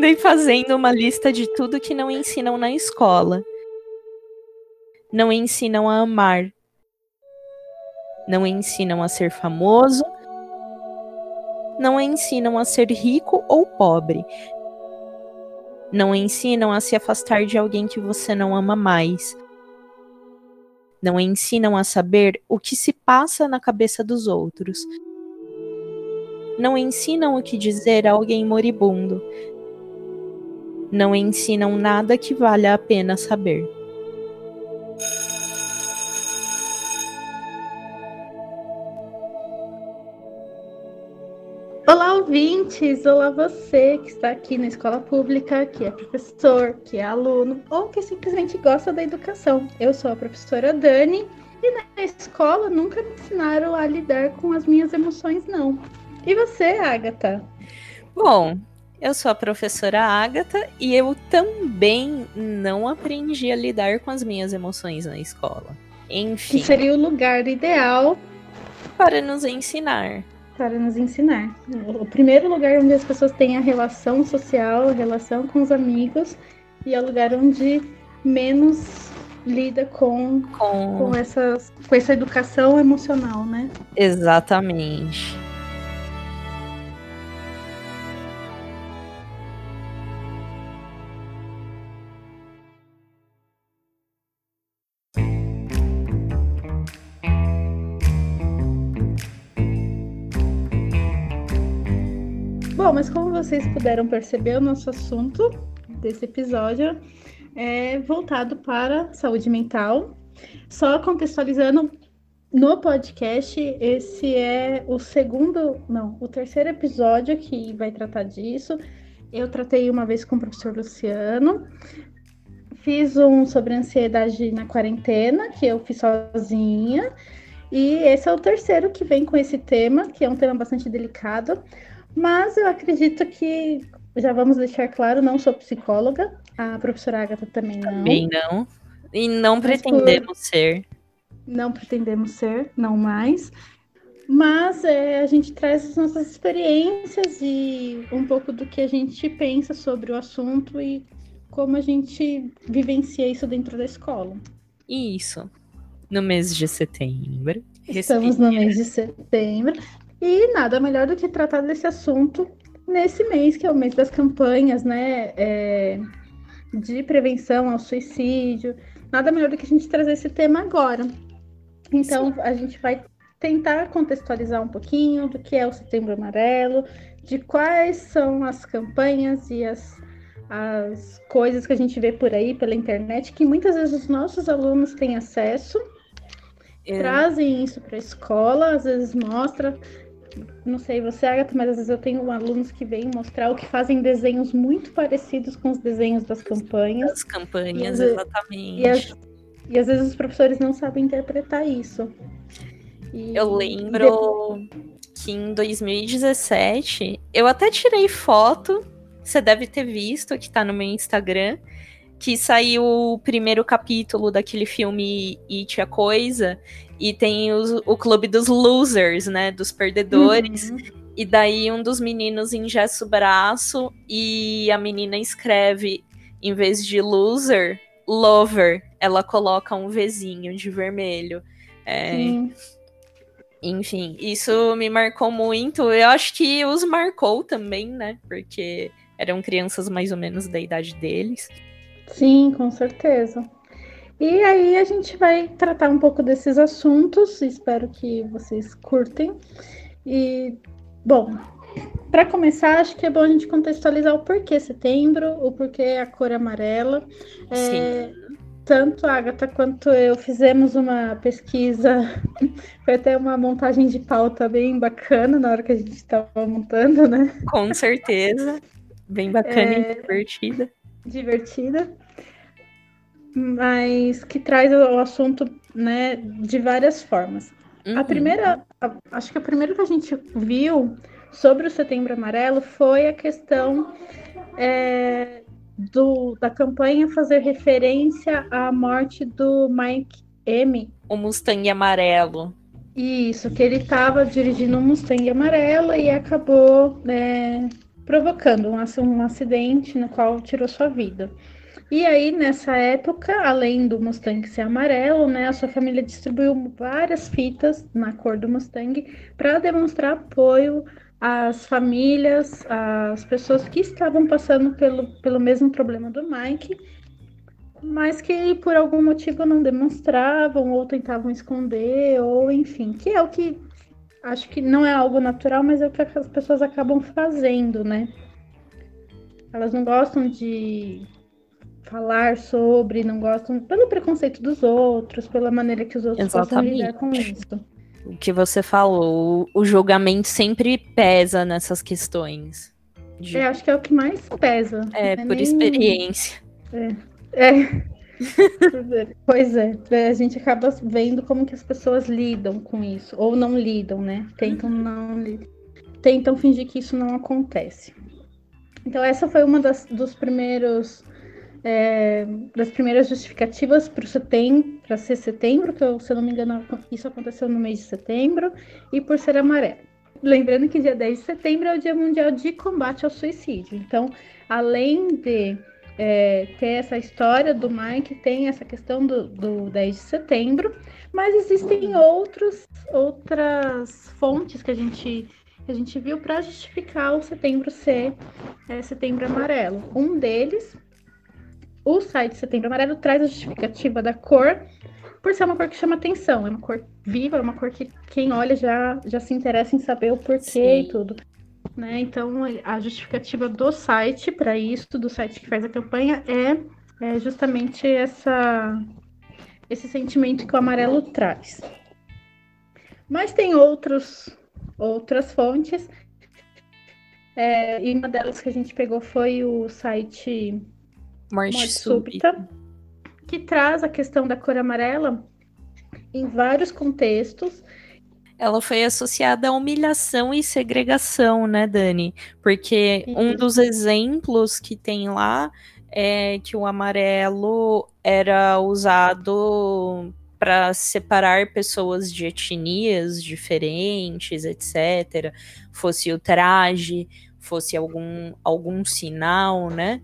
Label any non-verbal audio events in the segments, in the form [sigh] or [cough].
andei fazendo uma lista de tudo que não ensinam na escola. Não ensinam a amar. Não ensinam a ser famoso. Não ensinam a ser rico ou pobre. Não ensinam a se afastar de alguém que você não ama mais. Não ensinam a saber o que se passa na cabeça dos outros. Não ensinam o que dizer a alguém moribundo. Não ensinam nada que valha a pena saber. Olá, ouvintes! Olá, você que está aqui na escola pública, que é professor, que é aluno ou que simplesmente gosta da educação. Eu sou a professora Dani e na escola nunca me ensinaram a lidar com as minhas emoções, não. E você, Agatha? Bom, eu sou a professora Agatha e eu também não aprendi a lidar com as minhas emoções na escola. Enfim. Que seria o lugar ideal para nos ensinar para nos ensinar. O primeiro lugar onde as pessoas têm a relação social, a relação com os amigos, e é o lugar onde menos lida com, com... com, essas, com essa educação emocional, né? Exatamente. Mas como vocês puderam perceber, o nosso assunto desse episódio é voltado para saúde mental. Só contextualizando, no podcast, esse é o segundo, não, o terceiro episódio que vai tratar disso. Eu tratei uma vez com o professor Luciano, fiz um sobre ansiedade na quarentena, que eu fiz sozinha, e esse é o terceiro que vem com esse tema, que é um tema bastante delicado. Mas eu acredito que já vamos deixar claro, não sou psicóloga, a professora Agatha também não. Também não. E não pretendemos por... ser. Não pretendemos ser, não mais. Mas é, a gente traz as nossas experiências e um pouco do que a gente pensa sobre o assunto e como a gente vivencia isso dentro da escola. Isso. No mês de setembro. Estamos no mês de setembro. E nada melhor do que tratar desse assunto nesse mês, que é o mês das campanhas, né? É, de prevenção ao suicídio. Nada melhor do que a gente trazer esse tema agora. Então, Sim. a gente vai tentar contextualizar um pouquinho do que é o Setembro Amarelo, de quais são as campanhas e as, as coisas que a gente vê por aí pela internet, que muitas vezes os nossos alunos têm acesso, é. trazem isso para a escola, às vezes mostra não sei você, Agatha, mas às vezes eu tenho alunos que vêm mostrar o que fazem desenhos muito parecidos com os desenhos das campanhas. Das campanhas, e, exatamente. E, as, e, às vezes os professores não sabem interpretar isso. E, eu lembro que em 2017 eu até tirei foto, você deve ter visto, que tá no meu Instagram, que saiu o primeiro capítulo daquele filme It a Coisa, e tem os, o clube dos losers, né? Dos perdedores. Uhum. E daí um dos meninos engessa o braço e a menina escreve, em vez de loser, lover. Ela coloca um Vzinho de vermelho. É, enfim, isso me marcou muito. Eu acho que os marcou também, né? Porque eram crianças mais ou menos da idade deles. Sim, com certeza. E aí a gente vai tratar um pouco desses assuntos, espero que vocês curtem. E, bom, para começar, acho que é bom a gente contextualizar o porquê setembro, o porquê a cor amarela. É, tanto a Agatha quanto eu fizemos uma pesquisa, [laughs] foi até uma montagem de pauta bem bacana na hora que a gente estava montando, né? Com certeza. Bem bacana é, e divertida. Divertida mas que traz o assunto né, de várias formas. Uhum. A primeira, a, acho que o primeiro que a gente viu sobre o Setembro Amarelo foi a questão é, do, da campanha fazer referência à morte do Mike M. O Mustang amarelo. Isso, que ele estava dirigindo um Mustang amarelo e acabou né, provocando um, um acidente no qual tirou sua vida. E aí, nessa época, além do Mustang ser amarelo, né, a sua família distribuiu várias fitas na cor do Mustang para demonstrar apoio às famílias, às pessoas que estavam passando pelo, pelo mesmo problema do Mike, mas que por algum motivo não demonstravam ou tentavam esconder, ou enfim, que é o que acho que não é algo natural, mas é o que as pessoas acabam fazendo, né? Elas não gostam de falar sobre, não gostam pelo preconceito dos outros, pela maneira que os outros Exatamente. possam lidar com isso. O que você falou, o, julgamento sempre pesa nessas questões. De... É, acho que é o que mais pesa. É, por nem... experiência. É. é. [laughs] pois é, a gente acaba vendo como que as pessoas lidam com isso, ou não lidam, né? Tentam não tentam fingir que isso não acontece. Então essa foi uma das, dos primeiros é, das primeiras justificativas para setembro, ser setembro, que eu, se eu não me engano, isso aconteceu no mês de setembro, e por ser amarelo. Lembrando que dia 10 de setembro é o Dia Mundial de Combate ao Suicídio. Então, além de é, ter essa história do Mike, tem essa questão do, do 10 de setembro, mas existem outros, outras fontes que a gente, que a gente viu para justificar o setembro ser é, setembro amarelo. Um deles o site Setembro Amarelo traz a justificativa da cor, por ser uma cor que chama atenção. É uma cor viva, é uma cor que quem olha já, já se interessa em saber o porquê Sim. e tudo. Né? Então, a justificativa do site para isso, do site que faz a campanha, é, é justamente essa, esse sentimento que o amarelo traz. Mas tem outros, outras fontes. É, e uma delas que a gente pegou foi o site Morte, Morte súbita. súbita. Que traz a questão da cor amarela em vários contextos. Ela foi associada à humilhação e segregação, né, Dani? Porque um dos exemplos que tem lá é que o amarelo era usado para separar pessoas de etnias diferentes, etc. Fosse o traje, fosse algum, algum sinal, né?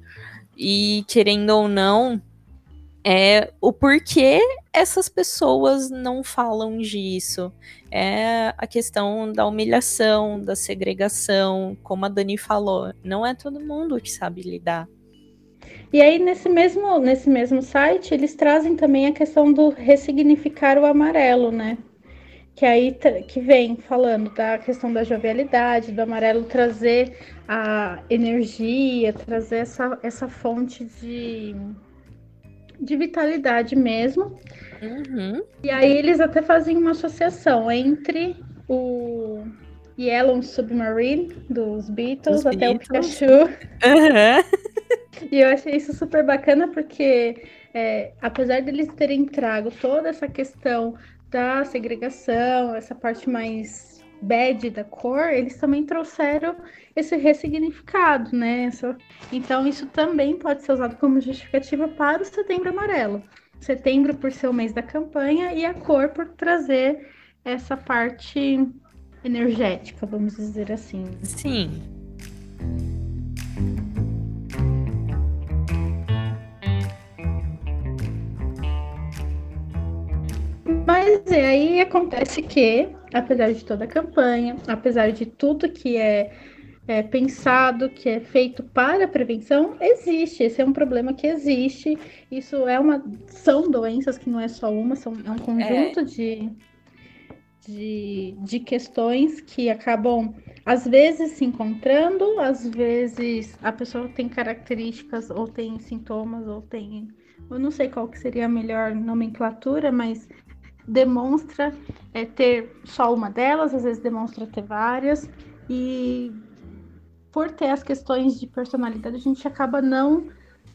E querendo ou não, é o porquê essas pessoas não falam disso. É a questão da humilhação, da segregação, como a Dani falou, não é todo mundo que sabe lidar. E aí, nesse mesmo, nesse mesmo site, eles trazem também a questão do ressignificar o amarelo, né? Que aí que vem falando da questão da jovialidade, do amarelo trazer a energia, trazer essa, essa fonte de, de vitalidade mesmo. Uhum. E aí eles até fazem uma associação entre o Yellow Submarine dos Beatles Os até Beatles. o Pikachu. Uhum. [laughs] e eu achei isso super bacana porque é, apesar deles terem trago toda essa questão da segregação, essa parte mais bad da cor, eles também trouxeram esse ressignificado, né? Então, isso também pode ser usado como justificativa para o setembro amarelo. Setembro por ser o mês da campanha e a cor por trazer essa parte energética, vamos dizer assim. Sim. Mas é, aí acontece que, apesar de toda a campanha, apesar de tudo que é, é, pensado, que é feito para a prevenção, existe. Esse é um problema que existe. Isso é uma. São doenças que não é só uma, são, é um conjunto é. de, de, de questões que acabam, às vezes, se encontrando, às vezes a pessoa tem características, ou tem sintomas, ou tem. Eu não sei qual que seria a melhor nomenclatura, mas demonstra é, ter só uma delas, às vezes demonstra ter várias, e por ter as questões de personalidade, a gente acaba não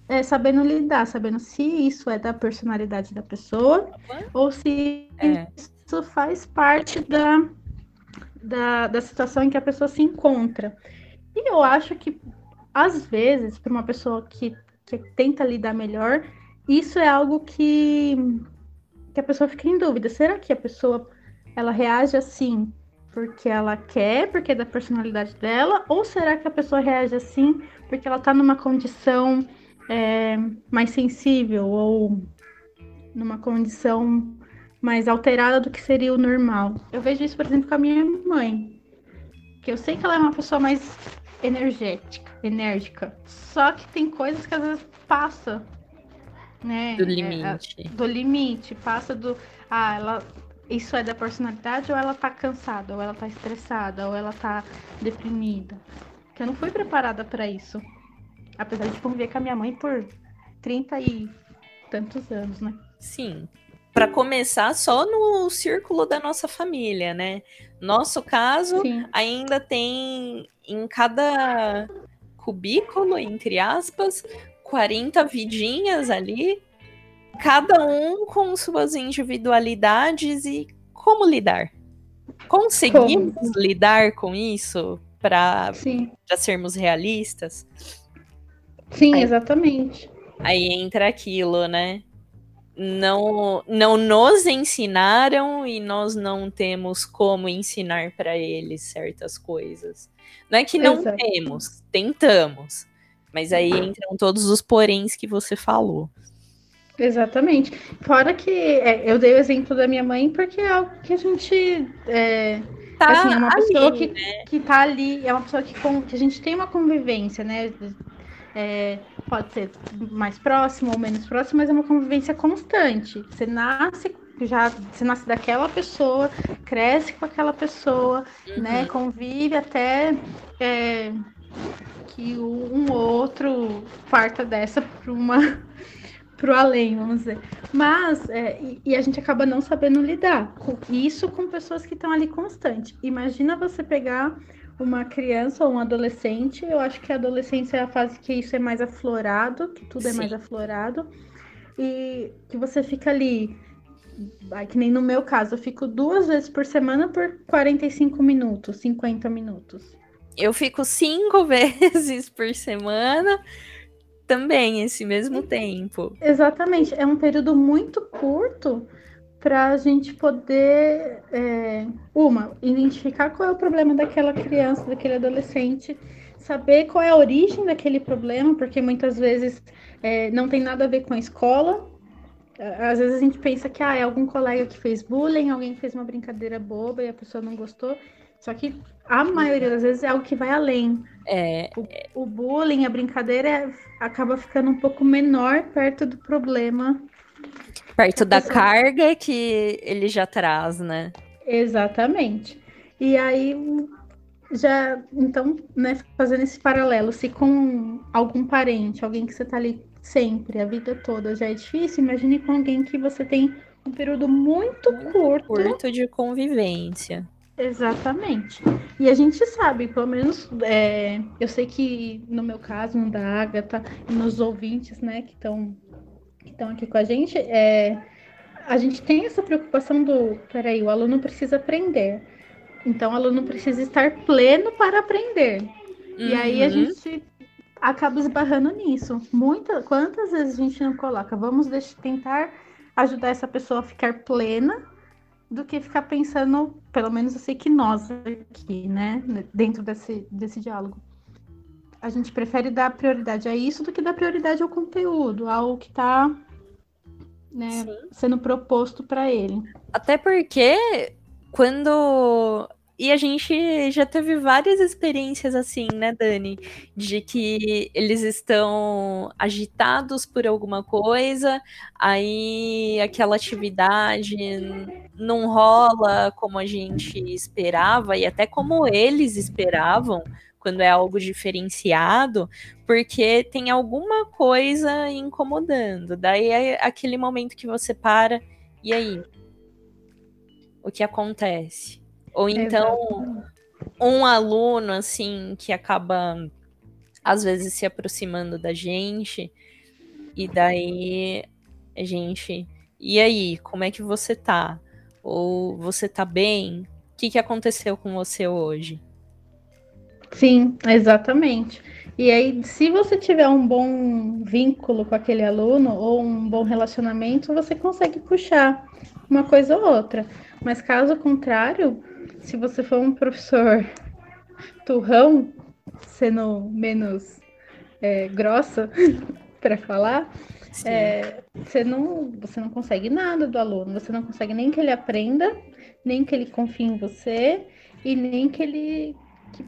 é, sabendo lidar, sabendo se isso é da personalidade da pessoa ou se é. isso faz parte da, da, da situação em que a pessoa se encontra. E eu acho que, às vezes, para uma pessoa que, que tenta lidar melhor, isso é algo que que a pessoa fica em dúvida. Será que a pessoa ela reage assim porque ela quer, porque é da personalidade dela, ou será que a pessoa reage assim porque ela está numa condição é, mais sensível ou numa condição mais alterada do que seria o normal? Eu vejo isso, por exemplo, com a minha mãe, que eu sei que ela é uma pessoa mais energética, enérgica, só que tem coisas que às vezes passa, né? Do é, limite. É, do limite, passa do. Ah, ela isso é da personalidade ou ela tá cansada, ou ela tá estressada, ou ela tá deprimida. Que eu não fui preparada para isso. Apesar de conviver com a minha mãe por 30 e tantos anos, né? Sim. Para começar, só no círculo da nossa família, né? Nosso caso, Sim. ainda tem em cada cubículo, entre aspas, 40 vidinhas ali cada um com suas individualidades e como lidar. Conseguimos como? lidar com isso para sermos realistas? Sim, aí, exatamente. Aí entra aquilo, né? Não, não nos ensinaram e nós não temos como ensinar para eles certas coisas. Não é que não Exato. temos, tentamos. Mas aí entram todos os poréns que você falou. Exatamente. Fora que é, eu dei o exemplo da minha mãe porque é algo que a gente. É, tá assim, é uma ali, pessoa que, né? que tá ali, é uma pessoa que, com, que a gente tem uma convivência, né? É, pode ser mais próximo ou menos próximo, mas é uma convivência constante. Você nasce já você nasce daquela pessoa, cresce com aquela pessoa, né? uhum. né? Convive até é, que um outro parta dessa [laughs] para uma pro além, vamos dizer. Mas, é, e, e, a gente acaba não sabendo lidar com isso com pessoas que estão ali constante. Imagina você pegar uma criança ou um adolescente, eu acho que a adolescência é a fase que isso é mais aflorado, que tudo Sim. é mais aflorado, e que você fica ali, que nem no meu caso, eu fico duas vezes por semana por 45 minutos, 50 minutos. Eu fico cinco [laughs] vezes por semana também esse mesmo tempo. Exatamente, é um período muito curto para a gente poder, é, uma, identificar qual é o problema daquela criança, daquele adolescente, saber qual é a origem daquele problema, porque muitas vezes é, não tem nada a ver com a escola. Às vezes a gente pensa que ah, é algum colega que fez bullying, alguém fez uma brincadeira boba e a pessoa não gostou. Só que a maioria das vezes é algo que vai além. É, o, o bullying, a brincadeira é, acaba ficando um pouco menor perto do problema. Perto da pessoa... carga que ele já traz, né? Exatamente. E aí já, então, né, fazendo esse paralelo, se com algum parente, alguém que você tá ali sempre, a vida toda, já é difícil, imagine com alguém que você tem um período muito, muito curto. Curto de convivência. Exatamente. E a gente sabe, pelo menos, é, eu sei que no meu caso, no da Agatha, e nos ouvintes, né, que estão que aqui com a gente, é, a gente tem essa preocupação do, peraí, o aluno precisa aprender. Então, o aluno precisa estar pleno para aprender. Uhum. E aí a uhum. gente acaba esbarrando nisso. Muita, quantas vezes a gente não coloca? Vamos deixar, tentar ajudar essa pessoa a ficar plena do que ficar pensando, pelo menos eu sei que nós aqui, né, dentro desse, desse diálogo, a gente prefere dar prioridade a isso do que dar prioridade ao conteúdo, ao que está né, sendo proposto para ele. Até porque quando e a gente já teve várias experiências assim, né, Dani? De que eles estão agitados por alguma coisa, aí aquela atividade não rola como a gente esperava e até como eles esperavam quando é algo diferenciado, porque tem alguma coisa incomodando. Daí é aquele momento que você para, e aí? O que acontece? Ou então, um aluno, assim, que acaba, às vezes, se aproximando da gente, e daí a gente. E aí, como é que você tá? Ou você tá bem? O que, que aconteceu com você hoje? Sim, exatamente. E aí, se você tiver um bom vínculo com aquele aluno ou um bom relacionamento, você consegue puxar uma coisa ou outra. Mas caso contrário, se você for um professor turrão, sendo menos é, grossa [laughs] para falar, é, você, não, você não consegue nada do aluno, você não consegue nem que ele aprenda, nem que ele confie em você, e nem que ele. Que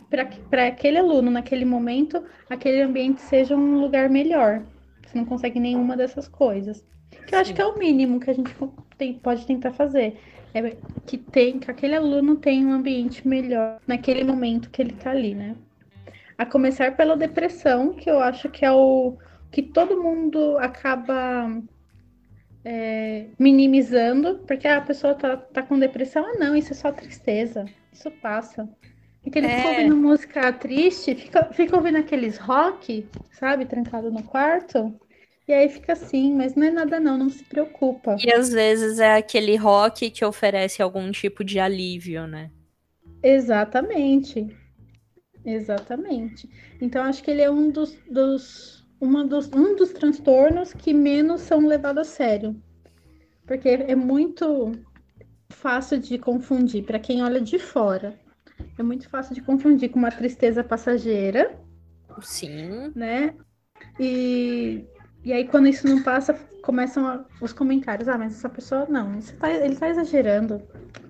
para aquele aluno, naquele momento, aquele ambiente seja um lugar melhor. Você não consegue nenhuma dessas coisas. Que eu acho que é o mínimo que a gente tem, pode tentar fazer. É que tem que aquele aluno tenha um ambiente melhor naquele momento que ele está ali, né? A começar pela depressão, que eu acho que é o que todo mundo acaba é, minimizando, porque a pessoa tá, tá com depressão, ah não, isso é só tristeza, isso passa. E que ele é. fica ouvindo música triste, fica, fica ouvindo aqueles rock, sabe, trancado no quarto. E aí fica assim, mas não é nada não, não se preocupa. E às vezes é aquele rock que oferece algum tipo de alívio, né? Exatamente. Exatamente. Então acho que ele é um dos, dos, uma dos, um dos transtornos que menos são levados a sério. Porque é muito fácil de confundir para quem olha de fora. É muito fácil de confundir com uma tristeza passageira. Sim. Né? E e aí, quando isso não passa, começam a, os comentários. Ah, mas essa pessoa, não, tá, ele tá exagerando.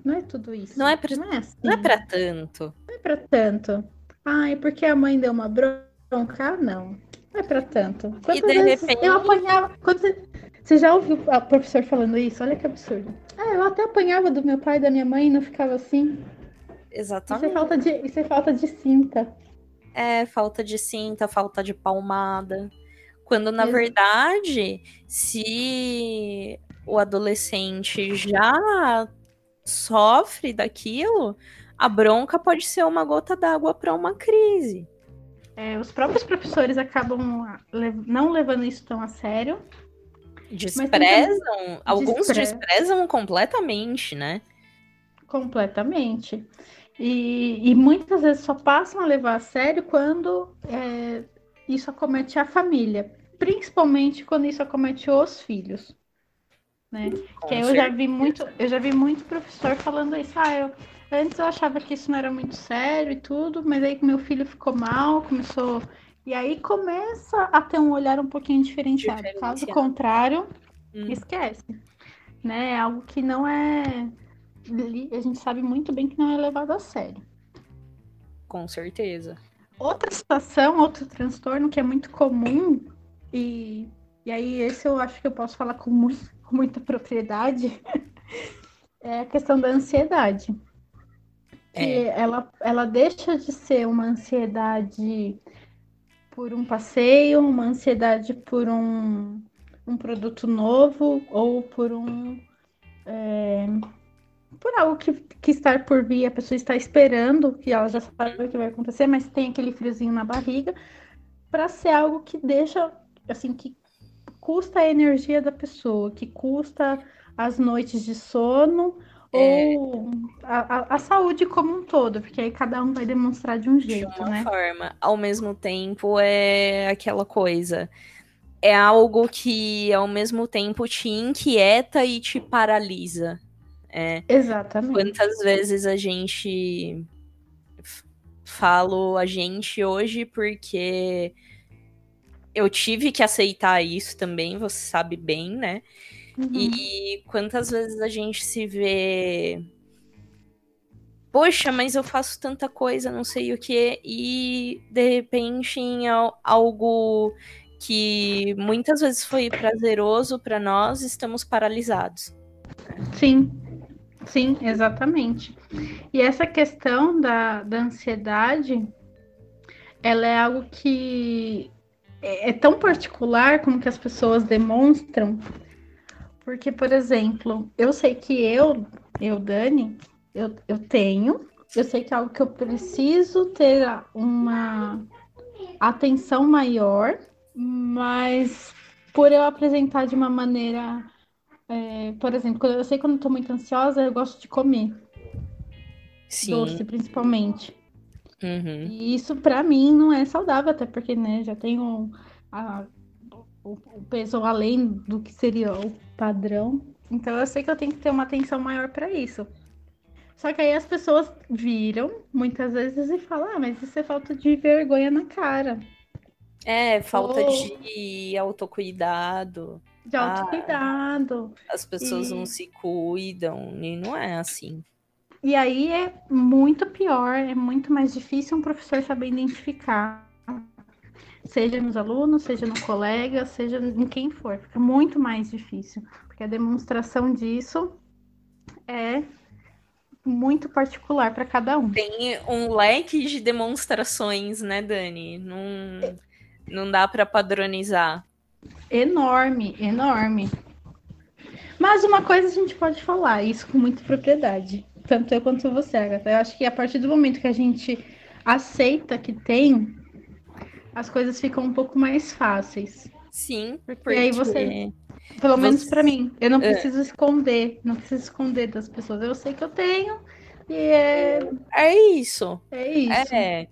Não é tudo isso. Não é pra, não é assim. Não é pra tanto. Não é pra tanto. Ah, é porque a mãe deu uma bronca? Não. Não é pra tanto. Quantas e de repente... Eu apanhava... Você... você já ouviu o professor falando isso? Olha que absurdo. Ah, eu até apanhava do meu pai e da minha mãe e não ficava assim. Exatamente. Isso é falta de, isso é falta de cinta. É, falta de cinta, falta de palmada. Quando, na verdade, se o adolescente já sofre daquilo, a bronca pode ser uma gota d'água para uma crise. É, os próprios professores acabam não levando isso tão a sério. Desprezam, alguns desprezam. desprezam completamente, né? Completamente. E, e, muitas vezes só passam a levar a sério quando é, isso acomete a família, principalmente quando isso acomete os filhos. Né? que eu já vi muito, eu já vi muito professor falando isso, ah, eu, antes eu achava que isso não era muito sério e tudo, mas aí meu filho ficou mal, começou. E aí começa a ter um olhar um pouquinho diferenciado. Caso contrário, hum. esquece. Né? É algo que não é. A gente sabe muito bem que não é levado a sério. Com certeza. Outra situação, outro transtorno que é muito comum, e, e aí esse eu acho que eu posso falar com, muito, [laughs] com muita propriedade, [laughs] é a questão da ansiedade. É. ela, ela deixa de ser uma ansiedade por um passeio, uma ansiedade por um, um produto novo ou por um. É, por algo que, que está por vir, a pessoa está esperando, que ela já sabe o que vai acontecer, mas tem aquele friozinho na barriga, para ser algo que deixa, assim, que custa a energia da pessoa, que custa as noites de sono é... ou a, a, saúde como um todo, porque aí cada um vai demonstrar de um jeito, de uma né? forma. Ao mesmo tempo, é aquela coisa. É algo que, ao mesmo tempo, te inquieta e te paralisa. É, Exatamente. Quantas vezes a gente falo a gente hoje porque eu tive que aceitar isso também, você sabe bem, né? Uhum. E quantas vezes a gente se vê. Poxa, mas eu faço tanta coisa, não sei o que, e de repente em algo que muitas vezes foi prazeroso para nós, estamos paralisados. Sim, Sim, exatamente. E essa questão da, da ansiedade, ela é algo que é, é tão particular como que as pessoas demonstram, porque, por exemplo, eu sei que eu, eu, Dani, eu, eu tenho, eu sei que é algo que eu preciso ter uma atenção maior, mas por eu apresentar de uma maneira é, por exemplo, quando, eu sei quando eu tô muito ansiosa, eu gosto de comer. Sim. Doce, principalmente. Uhum. E isso, para mim, não é saudável, até porque, né, já tenho a, o, o, peso além do que seria o padrão. Então, eu sei que eu tenho que ter uma atenção maior para isso. Só que aí as pessoas viram muitas vezes e falam: ah, mas isso é falta de vergonha na cara. É, falta Ou... de autocuidado. De autocuidado. Ah, as pessoas e... não se cuidam, e não é assim. E aí é muito pior, é muito mais difícil um professor saber identificar. Seja nos alunos, seja no colega, seja em quem for. Fica muito mais difícil. Porque a demonstração disso é muito particular para cada um. Tem um leque de demonstrações, né, Dani? Não, não dá para padronizar. Enorme, enorme. Mas uma coisa a gente pode falar, isso com muita propriedade. Tanto eu quanto você, Agatha. Eu acho que a partir do momento que a gente aceita que tem, as coisas ficam um pouco mais fáceis. Sim, porque, porque aí você pelo menos para mim. Eu não é. preciso é. esconder, não preciso esconder das pessoas. Eu sei que eu tenho e é. É isso. É isso. É.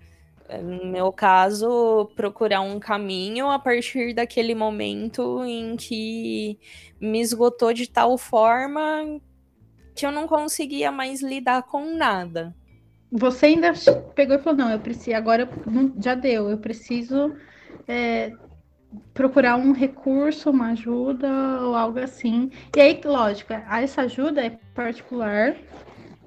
No meu caso, procurar um caminho a partir daquele momento em que me esgotou de tal forma que eu não conseguia mais lidar com nada. Você ainda pegou e falou: não, eu preciso, agora já deu, eu preciso é, procurar um recurso, uma ajuda ou algo assim. E aí, lógico, essa ajuda é particular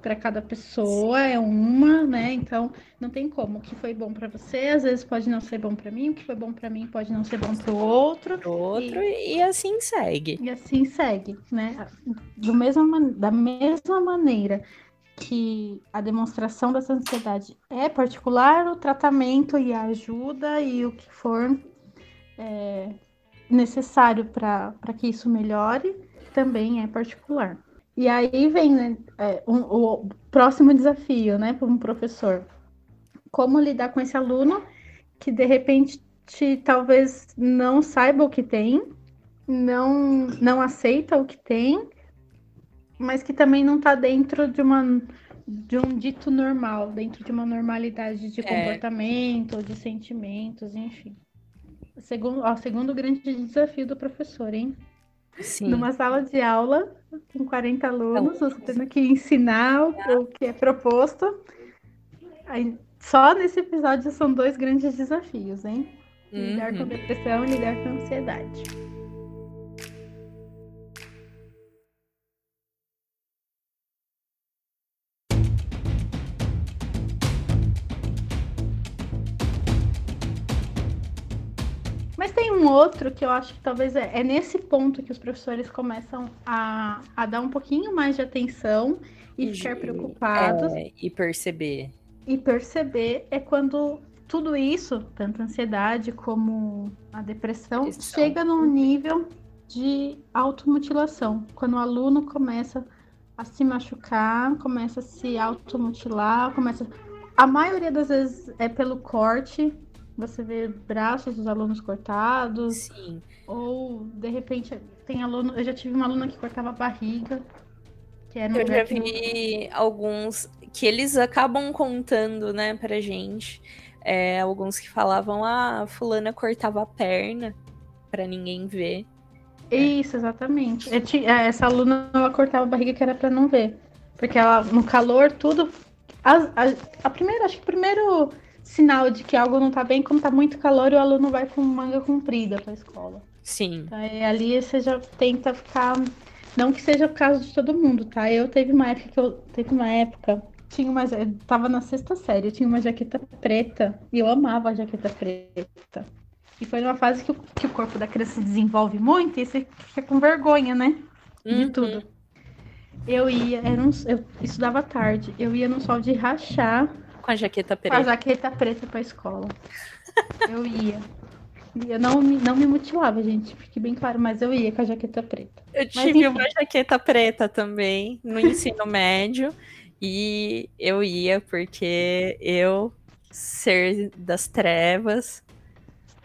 para cada pessoa, é uma, né? Então, não tem como. O que foi bom para você, às vezes pode não ser bom para mim, o que foi bom para mim pode não ser bom para o outro. Outro e... e, assim segue. E assim segue, né? Do mesmo, da mesma maneira que a demonstração dessa ansiedade é particular, o tratamento e a ajuda e o que for é, necessário para que isso melhore também é particular. E aí vem né, é, um, o próximo desafio né, para um professor. Como lidar com esse aluno que de repente talvez não saiba o que tem, não, não aceita o que tem, mas que também não está dentro de uma de um dito normal, dentro de uma normalidade de é. comportamento, de sentimentos, enfim. Segundo, ó, segundo grande desafio do professor, hein? Sim. Numa sala de aula, com 40 alunos, você tendo que ensinar o que é proposto. Aí, só nesse episódio são dois grandes desafios, hein? Lidar uhum. com depressão e lidar com ansiedade. Outro que eu acho que talvez é, é nesse ponto que os professores começam a, a dar um pouquinho mais de atenção e, e ficar preocupados. É, e perceber. E perceber é quando tudo isso, tanto a ansiedade como a depressão, Questão. chega num nível de automutilação. Quando o aluno começa a se machucar, começa a se automutilar, começa. A maioria das vezes é pelo corte, você vê braços dos alunos cortados. Sim. Ou, de repente, tem aluno. Eu já tive uma aluna que cortava a barriga. Que era um eu já vi alguns que eles acabam contando, né, pra gente. É, alguns que falavam, ah, fulana cortava a perna para ninguém ver. Isso, exatamente. Tinha, é, essa aluna ela cortava a barriga que era para não ver. Porque ela, no calor, tudo. A, a, a primeira, acho que o primeiro sinal de que algo não tá bem quando tá muito calor o aluno vai com manga comprida pra escola. Sim. Então, ali você já tenta ficar. Não que seja o caso de todo mundo, tá? Eu teve uma época que eu. Teve uma época. Tinha uma. Eu tava na sexta série, eu tinha uma jaqueta preta e eu amava a jaqueta preta. E foi numa fase que o, que o corpo da criança se desenvolve muito e você fica com vergonha, né? De uhum. tudo. Eu ia, era um, eu estudava tarde, eu ia no sol de rachar com a jaqueta preta. Com a jaqueta preta pra escola. eu ia. Eu não, não me mutilava, gente, fique bem claro, mas eu ia com a jaqueta preta. Eu mas, tive enfim. uma jaqueta preta também no ensino [laughs] médio e eu ia porque eu, ser das trevas,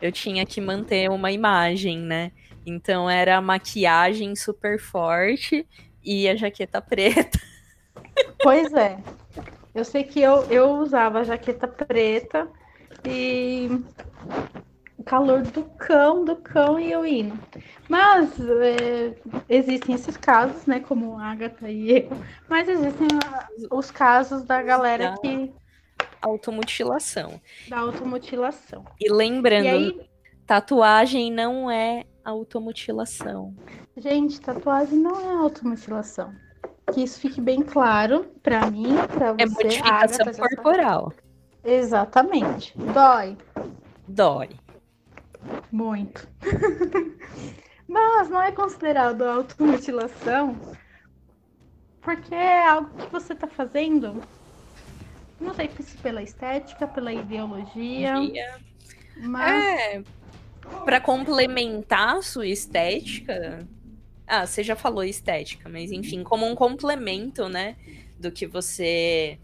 eu tinha que manter uma imagem, né? Então era a maquiagem super forte e a jaqueta preta. Pois é. Eu sei que eu, eu usava jaqueta preta e calor do cão, do cão e eu indo. Mas é, existem esses casos, né? Como a Agatha e eu. Mas existem os casos da galera da que. Automutilação. Da automutilação. E lembrando, e aí... tatuagem não é automutilação. Gente, tatuagem não é automutilação. Que isso fique bem claro para mim, para é você. É modificação Agatha, corporal. Exatamente. Dói. Dói. Muito. [laughs] Mas não é considerado automutilação porque é algo que você está fazendo. Não sei se pela estética, pela ideologia. Mas... É, para complementar a sua estética. Ah, você já falou estética, mas enfim, como um complemento, né? Do que você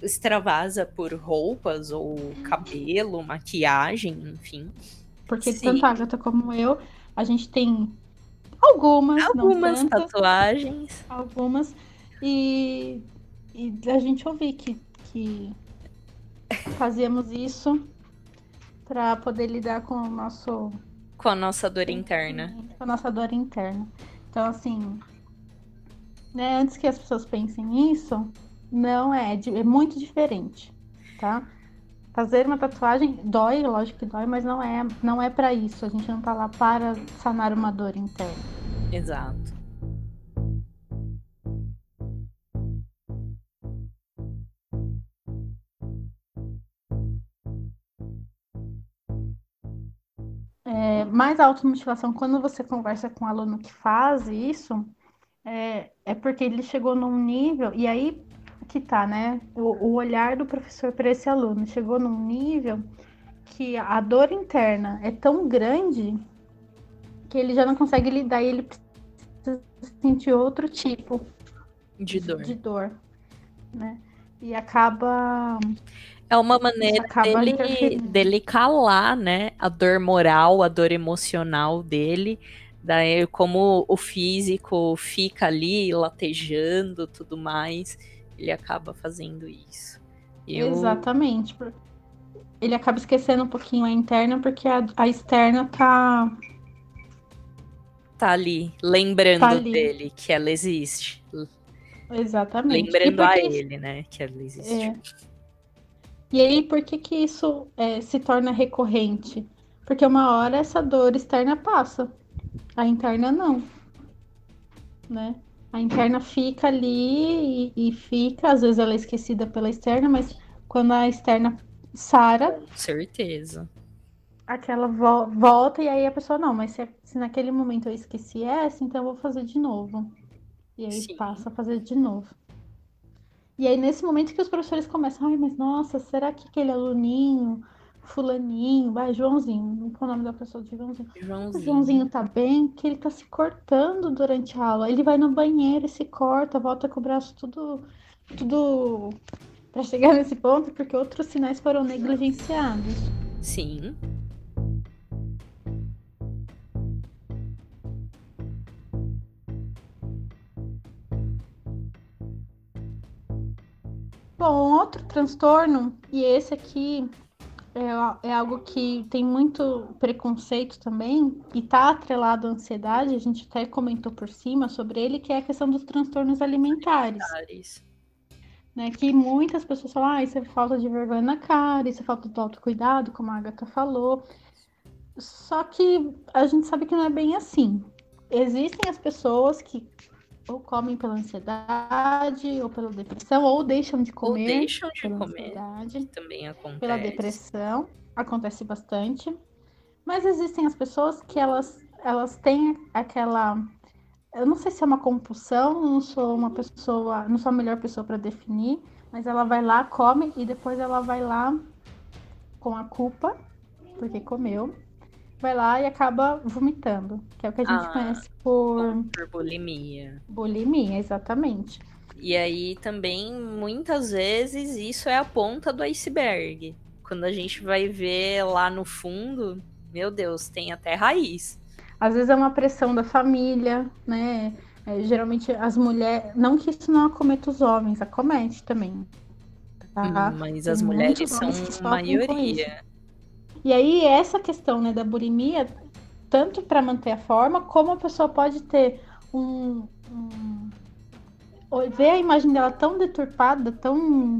extravasa por roupas ou cabelo, maquiagem, enfim. Porque Sim. tanto a Agatha como eu, a gente tem algumas, algumas tatuagens. Algumas. E, e a gente ouvi que, que fazíamos isso para poder lidar com o nosso. Com a nossa dor interna. Com a nossa dor interna. Então, assim. Né, antes que as pessoas pensem isso, não é, é muito diferente, tá? Fazer uma tatuagem dói, lógico que dói, mas não é, não é para isso. A gente não tá lá para sanar uma dor interna. Exato. Mais a automotivação, quando você conversa com um aluno que faz isso, é, é porque ele chegou num nível, e aí que tá, né? O, o olhar do professor para esse aluno chegou num nível que a dor interna é tão grande que ele já não consegue lidar e ele precisa sentir outro tipo de dor. De dor, né? E acaba é uma maneira dele, dele calar, né? A dor moral, a dor emocional dele. Daí, como o físico fica ali latejando tudo mais ele acaba fazendo isso. Eu... Exatamente. Ele acaba esquecendo um pouquinho a interna, porque a, a externa tá. Tá ali, lembrando tá ali. dele que ela existe. Exatamente. Lembrando a ele, né, que ela existe. É. E aí, por que que isso é, se torna recorrente? Porque uma hora essa dor externa passa, a interna não, né? A interna fica ali e, e, fica, às vezes ela é esquecida pela externa, mas quando a externa sara. Certeza. Aquela vo volta e aí a pessoa, não, mas se, se, naquele momento eu esqueci essa, então eu vou fazer de novo. E aí Sim. passa a fazer de novo. E aí, nesse momento que os professores começam, ai, mas nossa, será que aquele aluninho fulaninho, vai, Joãozinho, qual é o nome da pessoa de Joãozinho? Joãozinho. O Joãozinho tá bem, que ele tá se cortando durante a aula. Ele vai no banheiro e se corta, volta com o braço tudo, tudo para chegar nesse ponto, porque outros sinais foram negligenciados. Sim. Bom, outro transtorno, e esse aqui é, é algo que tem muito preconceito também e está atrelado à ansiedade. A gente até comentou por cima sobre ele, que é a questão dos transtornos alimentares. alimentares. Né, que muitas pessoas falam, ah, isso é falta de vergonha na cara, isso é falta de autocuidado, como a Agatha falou. Só que a gente sabe que não é bem assim. Existem as pessoas que ou comem pela ansiedade, ou pela depressão, ou deixam de comer. Ou deixam de comer. Ansiedade, também acontece. Pela depressão, acontece bastante. Mas existem as pessoas que elas, elas têm aquela. Eu não sei se é uma compulsão, não sou uma pessoa, não sou a melhor pessoa para definir, mas ela vai lá, come e depois ela vai lá com a culpa, porque comeu, vai lá e acaba vomitando, que é o que a gente ah, conhece por... por bulimia. Bulimia, exatamente. E aí também, muitas vezes, isso é a ponta do iceberg. Quando a gente vai ver lá no fundo, meu Deus, tem até raiz. Às vezes é uma pressão da família, né? É, geralmente as mulheres. Não que isso não acometa os homens, acomete também. Tá? Mas as mulheres são maioria. E aí, essa questão né, da bulimia, tanto para manter a forma, como a pessoa pode ter um, um. ver a imagem dela tão deturpada, tão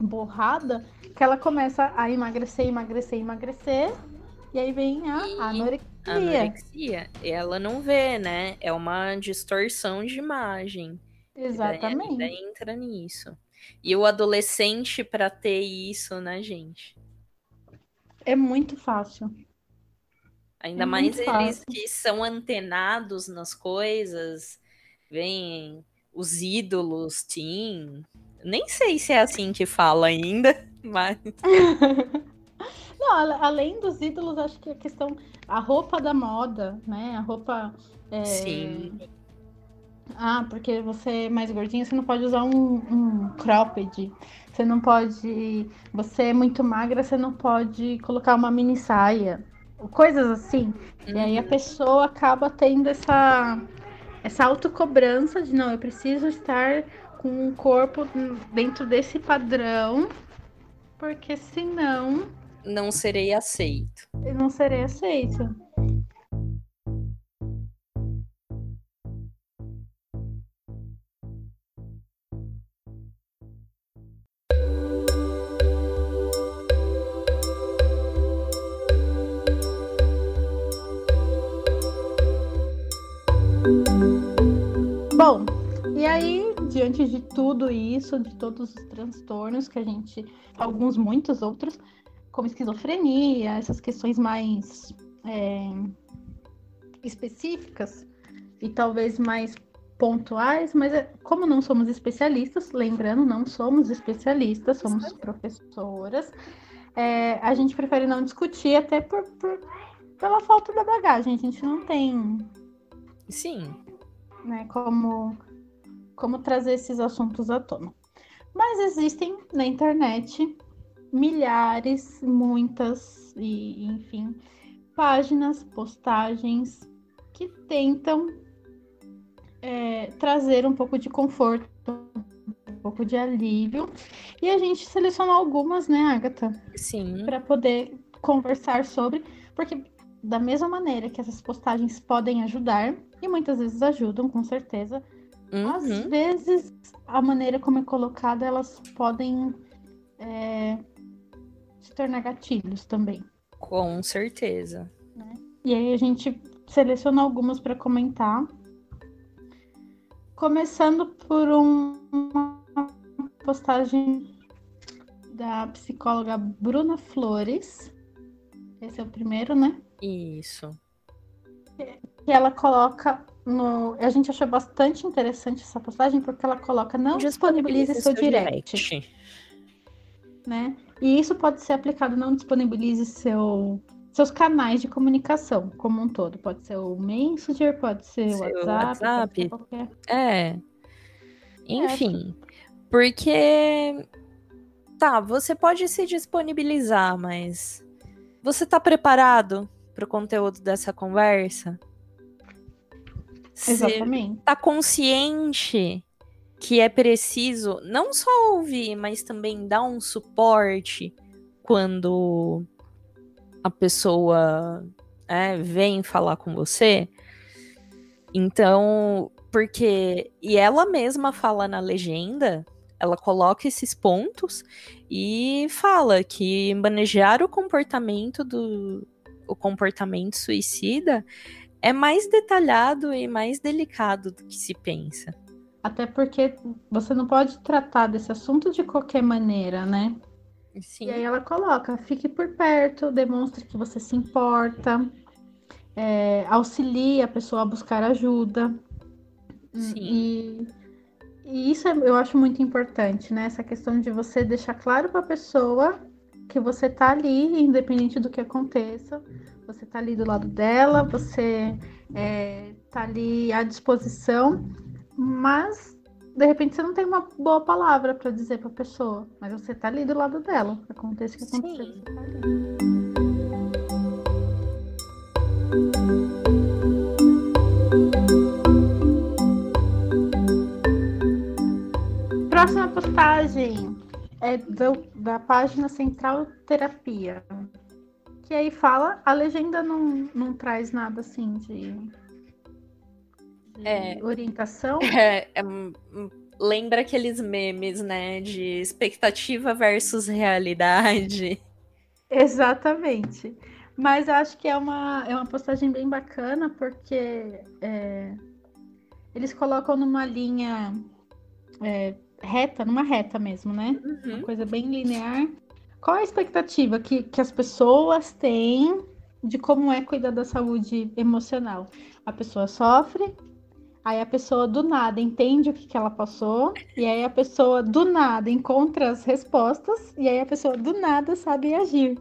borrada, que ela começa a emagrecer, emagrecer, emagrecer. E aí vem a e anorexia. Anorexia. Ela não vê, né? É uma distorção de imagem. Exatamente. Ainda entra nisso. E o adolescente para ter isso, né, gente? É muito fácil. Ainda é mais eles que são antenados nas coisas, vem os ídolos, teen. Nem sei se é assim que fala ainda, [laughs] mas. [laughs] Não, além dos ídolos, acho que a questão. A roupa da moda, né? A roupa. É... Sim. Ah, porque você é mais gordinha, você não pode usar um, um cropped. Você não pode. Você é muito magra, você não pode colocar uma mini saia. Coisas assim. Uhum. E aí a uhum. pessoa acaba tendo essa, essa autocobrança de não, eu preciso estar com um corpo dentro desse padrão, porque senão. Não serei aceito. Eu não serei aceito. Bom, e aí, diante de tudo isso, de todos os transtornos que a gente, alguns, muitos outros, como esquizofrenia, essas questões mais é, específicas e talvez mais pontuais, mas é, como não somos especialistas, lembrando, não somos especialistas, somos professoras, é, a gente prefere não discutir até por, por, pela falta da bagagem. A gente não tem. Sim né, como, como trazer esses assuntos à tona. Mas existem na internet milhares, muitas, e enfim, páginas, postagens que tentam é, trazer um pouco de conforto, um pouco de alívio. E a gente selecionou algumas, né, Agatha? Sim. Para poder conversar sobre, porque da mesma maneira que essas postagens podem ajudar, e muitas vezes ajudam, com certeza, uhum. às vezes a maneira como é colocada, elas podem é, se tornar gatilhos também. Com certeza. Né? E aí a gente seleciona algumas para comentar. Começando por um, uma postagem da psicóloga Bruna Flores. Esse é o primeiro, né? Isso. Que ela coloca no. A gente achou bastante interessante essa postagem porque ela coloca não disponibilize seu, seu direct. direct. Né? E isso pode ser aplicado, não disponibilize seu, seus canais de comunicação como um todo. Pode ser o Messenger, pode ser o WhatsApp. WhatsApp. Qualquer... É. Enfim. É. Porque. Tá, você pode se disponibilizar, mas. Você tá preparado para o conteúdo dessa conversa? Exatamente. Tá consciente que é preciso não só ouvir, mas também dar um suporte quando a pessoa é, vem falar com você. Então, porque. E ela mesma fala na legenda, ela coloca esses pontos e fala que manejar o comportamento do, o comportamento suicida é mais detalhado e mais delicado do que se pensa. Até porque você não pode tratar desse assunto de qualquer maneira, né? Sim. E aí ela coloca, fique por perto, demonstre que você se importa, é, auxilie a pessoa a buscar ajuda. Sim. E, e isso é, eu acho muito importante, né? Essa questão de você deixar claro para a pessoa que você tá ali, independente do que aconteça, você tá ali do lado dela, você é, tá ali à disposição, mas de repente você não tem uma boa palavra para dizer para a pessoa, mas você tá ali do lado dela, aconteça o que acontecer, tá Próxima postagem é do, da página Central Terapia, que aí fala, a legenda não, não traz nada assim de, de é, orientação. [laughs] É, é, lembra aqueles memes, né? De expectativa versus realidade. Exatamente. Mas acho que é uma, é uma postagem bem bacana, porque é, eles colocam numa linha é, reta, numa reta mesmo, né? Uhum. Uma coisa bem linear. Qual a expectativa que, que as pessoas têm de como é cuidar da saúde emocional? A pessoa sofre, aí a pessoa do nada entende o que, que ela passou, e aí a pessoa do nada encontra as respostas, e aí a pessoa do nada sabe agir.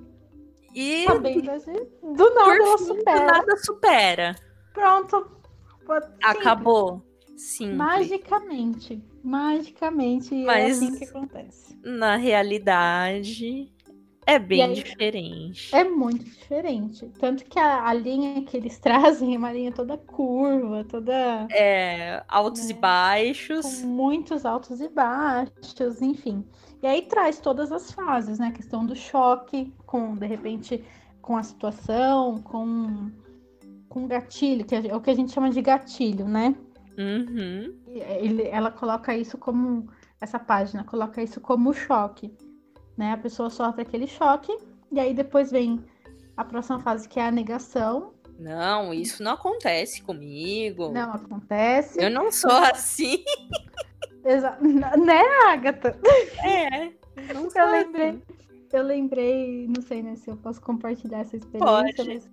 E sabendo agir, do nada ela supera. Do nada supera. Pronto. Acabou. Sim. Magicamente. Magicamente é Mas, é assim que acontece. Na realidade, é bem aí, diferente. É muito diferente. Tanto que a, a, linha que eles [laughs] trazem é uma linha toda curva, toda. É, altos né, e baixos. Com muitos altos e baixos, enfim. E aí traz todas as fases, né? A questão do choque, com, de repente, com a situação, com, com gatilho, que é o que a gente chama de gatilho, né? Uhum. Ele, ela coloca isso como. Essa página coloca isso como choque. Né? A pessoa sofre aquele choque, e aí depois vem a próxima fase, que é a negação. Não, isso não acontece comigo. Não acontece. Eu não sou assim. [laughs] Exato. Né, Agatha? É. Não eu lembrei. Assim. Eu lembrei, não sei né, se eu posso compartilhar essa experiência, Pode. mas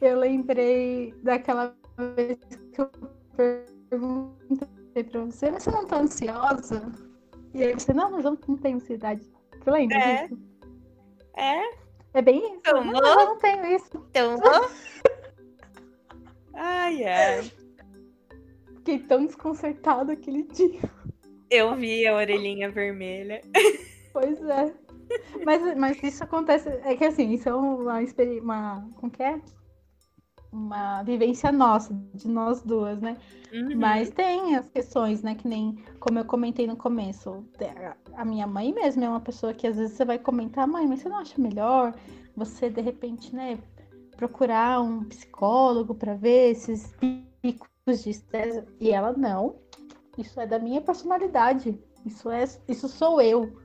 eu lembrei daquela vez que eu perguntei pra você, mas você não tá ansiosa? E aí você, não, mas eu não tenho ansiedade. Você lembra é. disso? É. É bem isso? Então, não, eu não tenho isso. Então, [laughs] ai, ai. Fiquei tão desconcertada aquele dia. Eu vi a orelhinha vermelha. [laughs] Pois é. Mas, mas isso acontece. É que assim, isso é uma experiência. Uma, como que é? Uma vivência nossa, de nós duas, né? Uhum. Mas tem as questões, né? Que nem como eu comentei no começo. A minha mãe mesmo é uma pessoa que às vezes você vai comentar, mãe, mas você não acha melhor você, de repente, né, procurar um psicólogo para ver esses picos de estresse? E ela, não. Isso é da minha personalidade. Isso é, isso sou eu.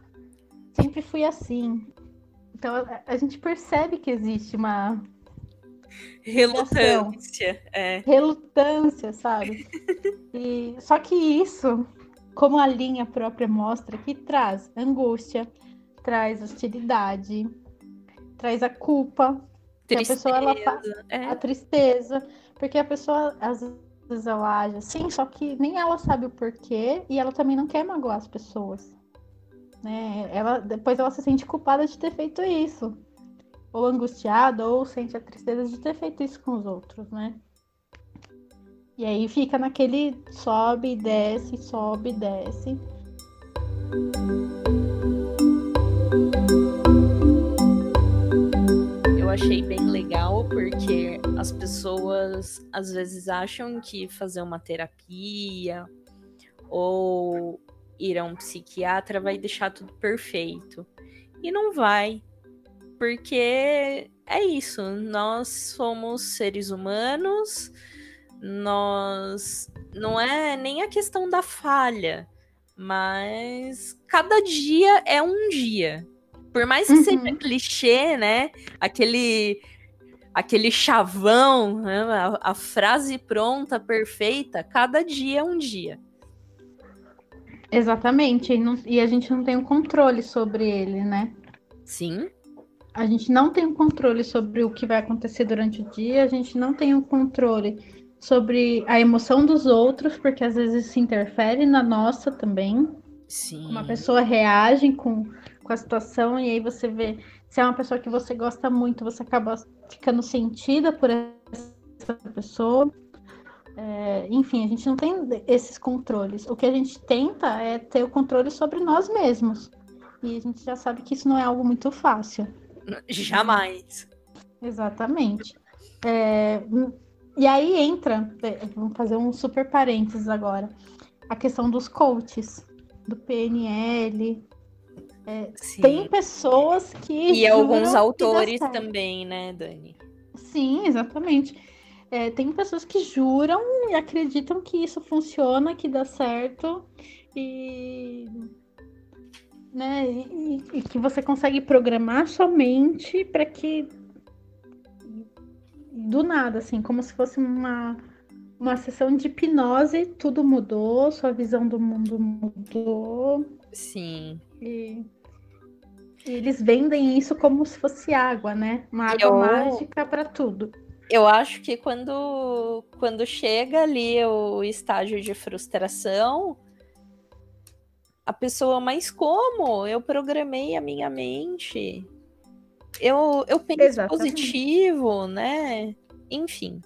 Sempre fui assim. Então a, a gente percebe que existe uma relutância, é. relutância, sabe? E só que isso, como a linha própria mostra, que traz angústia, traz hostilidade, traz a culpa, tristeza, a pessoa ela é. a tristeza, porque a pessoa às vezes ela age assim, só que nem ela sabe o porquê e ela também não quer magoar as pessoas. Né? Ela, depois ela se sente culpada de ter feito isso. Ou angustiada, ou sente a tristeza de ter feito isso com os outros, né? E aí fica naquele sobe, desce, sobe, desce. Eu achei bem legal porque as pessoas às vezes acham que fazer uma terapia ou ir a um psiquiatra vai deixar tudo perfeito. E não vai. Porque é isso, nós somos seres humanos, nós. Não é nem a questão da falha, mas cada dia é um dia. Por mais que uhum. seja clichê, né? Aquele aquele chavão, né? a, a, frase pronta, perfeita, cada dia é um dia. Exatamente, e, não, e a gente não tem o controle sobre ele, né? Sim. A gente não tem o um controle sobre o que vai acontecer durante o dia, a gente não tem o um controle sobre a emoção dos outros, porque às vezes se interfere na nossa também. Sim. Uma pessoa reage com, com a situação e aí você vê se é uma pessoa que você gosta muito, você acaba ficando sentida por essa pessoa. É, enfim, a gente não tem esses controles. O que a gente tenta é ter o controle sobre nós mesmos. E a gente já sabe que isso não é algo muito fácil. Jamais. Exatamente. É, e aí entra, é, vamos fazer um super parênteses agora, a questão dos coaches, do PNL, É, tem pessoas que. E alguns autores também, né, Dani? Sim, exatamente. É, tem pessoas que juram e acreditam que isso funciona, que dá certo e, né, e, e que você consegue programar somente para que do nada, assim, como se fosse uma, uma sessão de hipnose, tudo mudou, sua visão do mundo mudou. Sim. E, e eles vendem isso como se fosse água, né? Uma água Eu... mágica para tudo. Eu acho que quando, quando chega ali o estágio de frustração, a pessoa, mas como? Eu programei a minha mente. Eu, eu penso Exatamente. positivo, né? Enfim.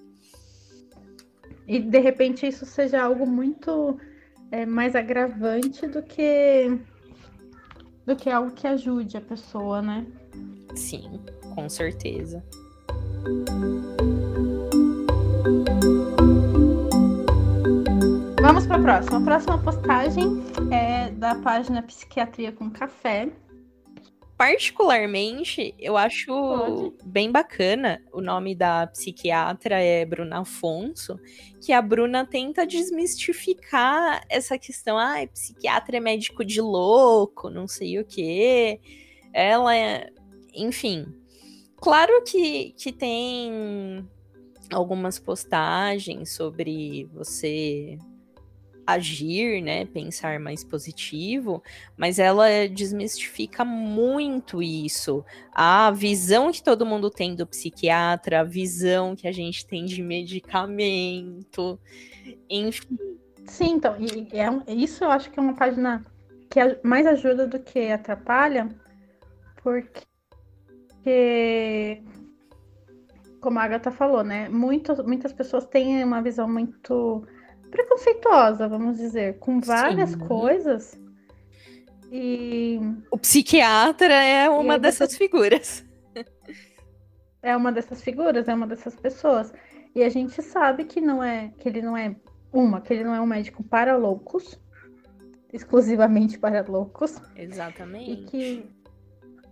E de repente isso seja algo muito é, mais agravante do que do que algo que ajude a pessoa, né? Sim, com certeza. Vamos para a próxima. A próxima postagem é da página Psiquiatria com Café. Particularmente, eu acho Pode. bem bacana. O nome da psiquiatra é Bruna Afonso, que a Bruna tenta desmistificar essa questão. Ah, psiquiatra é médico de louco, não sei o quê. Ela é. Enfim, Claro que, que tem algumas postagens sobre você agir, né, pensar mais positivo, mas ela desmistifica muito isso. A visão que todo mundo tem do psiquiatra, a visão que a gente tem de medicamento, enfim. Sim, então, é, isso eu acho que é uma página que mais ajuda do que atrapalha, porque como a Agatha falou, né? Muitas pessoas têm uma visão muito preconceituosa, vamos dizer, com várias Sim. coisas. E. O psiquiatra é uma dessas figuras. [laughs] É uma dessas figuras, é uma dessas pessoas. E a gente sabe que não é, que ele não é uma, que ele não é um médico para loucos, exclusivamente [laughs] para loucos. Exatamente. E que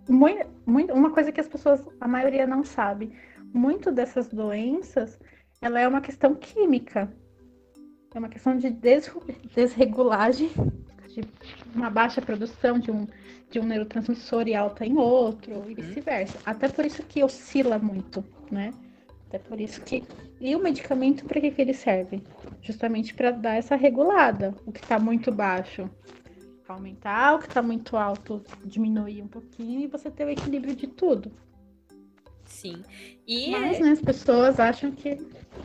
muito, muito, uma coisa que as pessoas, a maioria não sabe, muito dessas doenças, ela é uma questão química. É uma questão de desregulagem, de uma baixa produção de um, de um neurotransmissor e alta em outro, e uhum. vice-versa. Até por isso que oscila muito, né? Até por isso que. E o medicamento, para que, que ele serve? Justamente para dar essa regulada. O que está muito baixo aumentar, o que está muito alto diminuir um pouquinho e você ter o equilíbrio de tudo. Sim. E Mas, né, as pessoas acham que.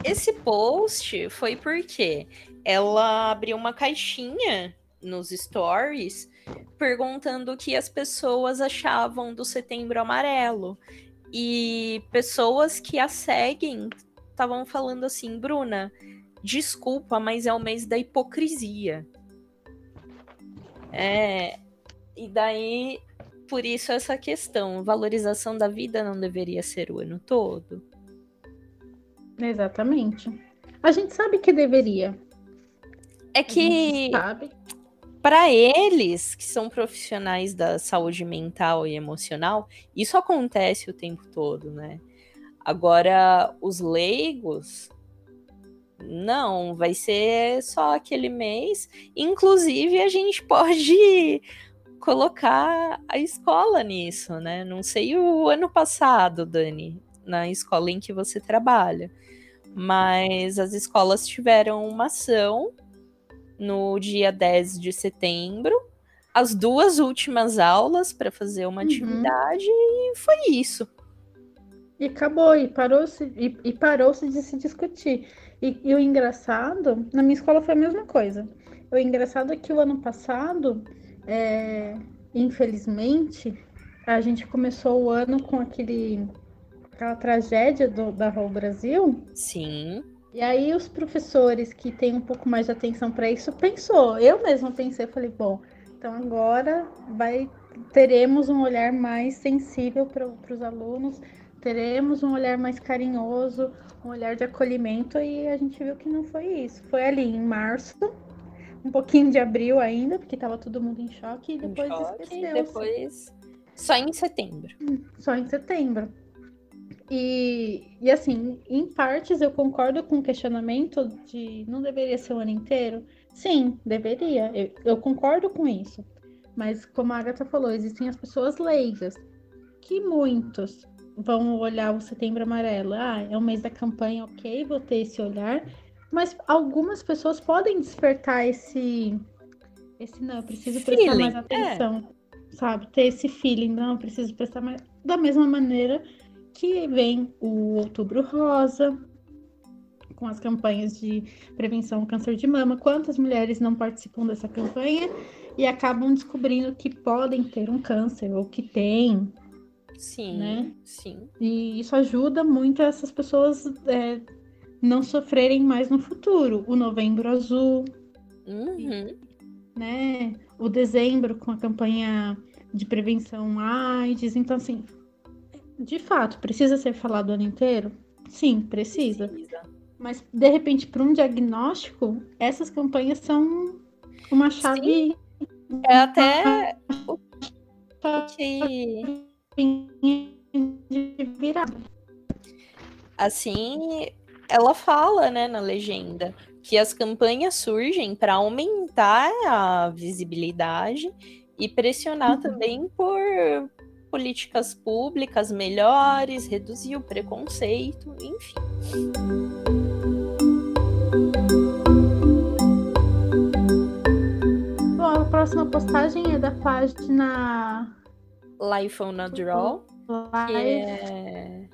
Esse post foi porque ela abriu uma caixinha nos stories perguntando o que as pessoas achavam do Setembro Amarelo. E pessoas que a seguem estavam falando assim, Bruna, desculpa, mas é o mês da hipocrisia. É, e daí, por isso essa questão, valorização da vida não deveria ser o ano todo? Exatamente. A gente sabe que deveria. É que para eles, que são profissionais da saúde mental e emocional, isso acontece o tempo todo, né? Agora, os leigos, não, vai ser só aquele mês. Inclusive, a gente [laughs] pode colocar a escola nisso, né? Não sei o ano passado, Dani, na escola em que você trabalha, mas as escolas tiveram uma ação no dia 10 de setembro, as duas últimas aulas para fazer uma uhum. atividade e foi isso. E acabou, e parou-se e, e parou de se discutir. E, e, o engraçado, na minha escola foi a mesma coisa. O engraçado é que o ano passado, é, infelizmente, a gente começou o ano com aquele, aquela tragédia do, da Rua Brasil. Sim. E aí os professores que têm um pouco mais de atenção para isso pensou. Eu mesma pensei, falei, bom, então agora vai teremos um olhar mais sensível para os alunos, teremos um olhar mais carinhoso, um olhar de acolhimento e a gente viu que não foi isso. Foi ali em março, um pouquinho de abril ainda, porque tava todo mundo em choque, e depois choque, esqueceu. Depois, só em setembro. Só em setembro. E, e assim, em partes eu concordo com o questionamento de não deveria ser o ano inteiro. Sim, deveria. Eu, eu concordo com isso. Mas como a Agatha falou, existem as pessoas leigas, que muitos vão olhar o setembro amarelo. Ah, é o mês da campanha, ok, vou ter esse olhar. Mas algumas pessoas podem despertar esse. Esse não, eu preciso prestar feeling, mais é. atenção. É. Sabe? Ter esse feeling, não, eu preciso prestar mais. Da mesma maneira que vem o Outubro Rosa, com as campanhas de prevenção ao câncer de mama. Quantas mulheres não participam dessa campanha e acabam descobrindo que podem ter um câncer ou que têm? Sim, né? sim. E isso ajuda muito essas pessoas é, não sofrerem mais no futuro. O Novembro Azul, uhum. né? O dezembro com a campanha de prevenção AIDS. Então, assim, de fato, precisa ser falado o ano inteiro? Sim, precisa. precisa. Mas, de repente, para um diagnóstico, essas campanhas são uma chave. Sim. É até o que. De virada. Assim, ela fala, né, na legenda, que as campanhas surgem para aumentar a visibilidade e pressionar uhum. também por políticas públicas melhores, reduzir o preconceito, enfim. Bom, a próxima postagem é da página Life on a Draw. Life, é...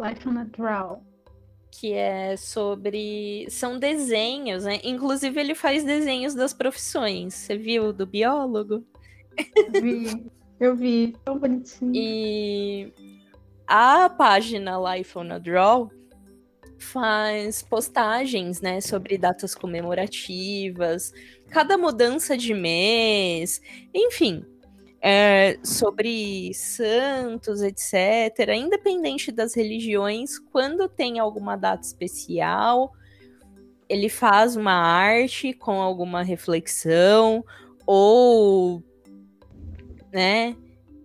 Life on a Draw. Que é sobre. São desenhos, né? Inclusive, ele faz desenhos das profissões. Você viu do biólogo? Vi. Eu vi, tão bonitinho. E a página Life on a Draw faz postagens, né, sobre datas comemorativas, cada mudança de mês, enfim, é, sobre santos, etc. Independente das religiões, quando tem alguma data especial, ele faz uma arte com alguma reflexão ou né?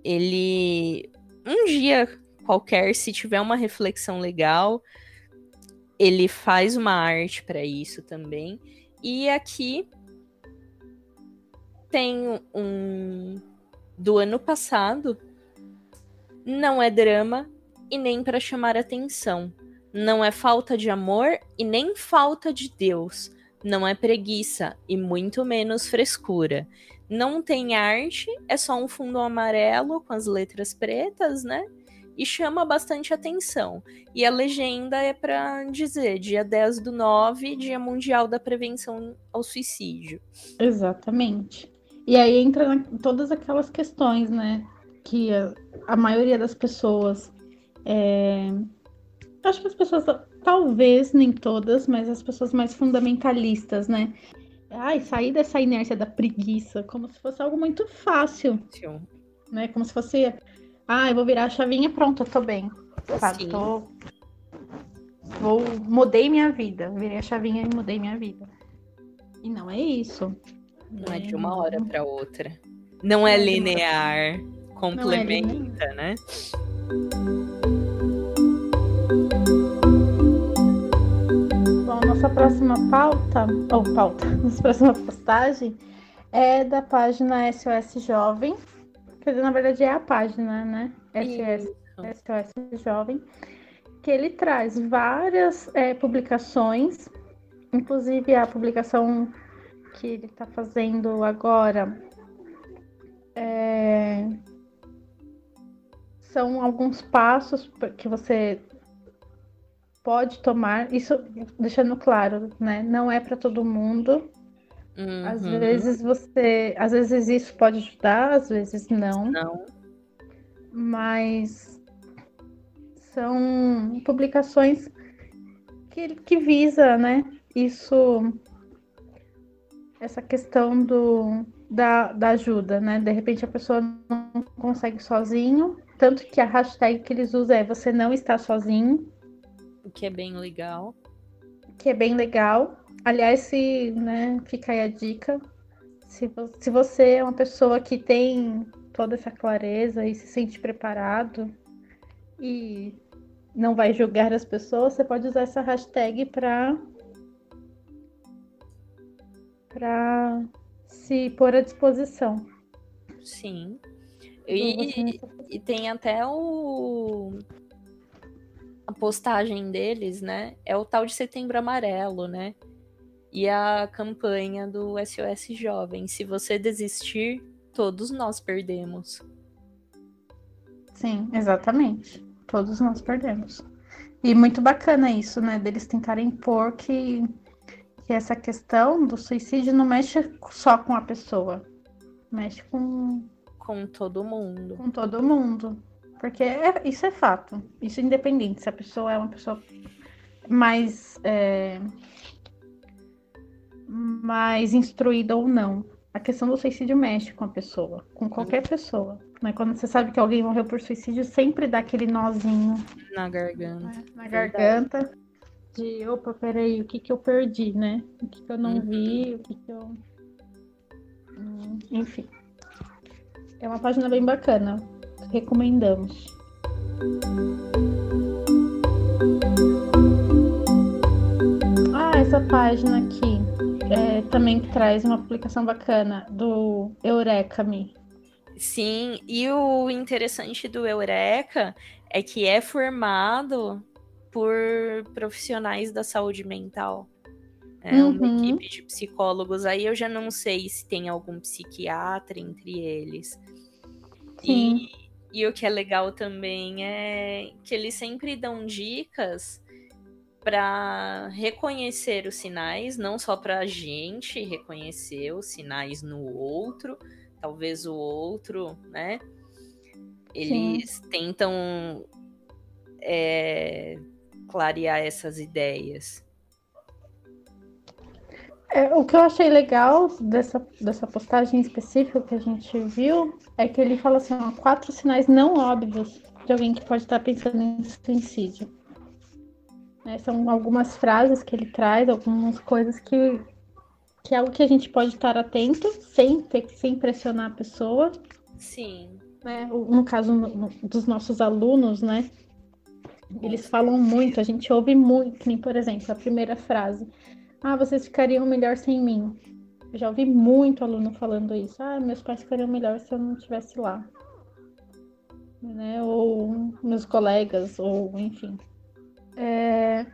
Ele um dia qualquer, se tiver uma reflexão legal, ele faz uma arte para isso também. E aqui tem um do ano passado. Não é drama e nem para chamar atenção. Não é falta de amor e nem falta de Deus. Não é preguiça e muito menos frescura não tem arte, é só um fundo amarelo com as letras pretas, né? E chama bastante atenção. E a legenda é para dizer dia 10 do 9, Dia Mundial da Prevenção ao Suicídio. Exatamente. E aí entra todas aquelas questões, né? Que a, a maioria das pessoas. É... Acho que as pessoas, talvez nem todas, mas as pessoas mais fundamentalistas, né? ai, sair dessa inércia da preguiça, como se fosse algo muito fácil. Sim. Né? Como se fosse, ah, eu vou virar a chavinha, pronto, eu tô bem. Sabe? Sim. Tô... Vou, mudei minha vida. Virei a chavinha e mudei minha vida. E não é isso. Não é de uma hora para outra. Não é linear. Complementa, não é linear. né? nossa próxima pauta, ou pauta, [laughs] nossa próxima postagem é da página SOS Jovem. Quer dizer, na verdade é a página, né? SOS, SOS Jovem. Que ele traz várias é, publicações, inclusive a publicação que ele está fazendo agora é, são alguns passos que você pode tomar, isso deixando claro, né? Não é para todo mundo. Uhum. Às vezes você, às vezes isso pode ajudar, às vezes não. Não. Mas são publicações que, que visa, né? Isso essa questão do, da, da ajuda, né? De repente a pessoa não consegue sozinho, tanto que a hashtag que eles usam é você não está sozinho o que é bem legal. Que é bem legal. aliás, se, né, fica aí a dica, se, se você é uma pessoa que tem toda essa clareza e se sente preparado e não vai julgar as pessoas, você pode usar essa hashtag para para se pôr à disposição. Sim. E, e tem até o a postagem deles, né? É o tal de Setembro Amarelo, né? E a campanha do SOS Jovem. Se você desistir, todos nós perdemos. Sim, exatamente. Todos nós perdemos. E muito bacana isso, né? Deles tentarem impor que, que essa questão do suicídio não mexe só com a pessoa. Mexe com. Com todo mundo. Com todo mundo. Porque é, isso é fato. Isso é independente se a pessoa é uma pessoa mais. É, mais instruída ou não. A questão do suicídio mexe com a pessoa, com qualquer pessoa. Né? Quando você sabe que alguém morreu por suicídio, sempre dá aquele nozinho na garganta. Né? Na garganta. De opa, peraí, o que que eu perdi, né? O que, que eu não uhum. vi, o que, que eu. Hum, enfim. É uma página bem bacana. Recomendamos. Ah, essa página aqui é, também traz uma publicação bacana do Eureka Me. Sim, e o interessante do Eureka é que é formado por profissionais da saúde mental. É uhum. uma equipe de psicólogos. Aí eu já não sei se tem algum psiquiatra entre eles. Sim. E, e o que é legal também é que eles sempre dão dicas para reconhecer os sinais, não só para a gente reconhecer os sinais no outro, talvez o outro, né? Eles Sim. tentam é, clarear essas ideias. É, o que eu achei legal dessa, dessa postagem específica que a gente viu é que ele fala assim: ó, quatro sinais não óbvios de alguém que pode estar pensando em suicídio. É, são algumas frases que ele traz, algumas coisas que que é algo que a gente pode estar atento sem ter sem pressionar a pessoa. Sim. Né? No caso no, dos nossos alunos, né? Eles falam muito, a gente ouve muito, nem por exemplo, a primeira frase. Ah, vocês ficariam melhor sem mim. Eu já ouvi muito aluno falando isso. Ah, meus pais ficariam melhor se eu não estivesse lá. Né? Ou meus colegas, ou enfim. É...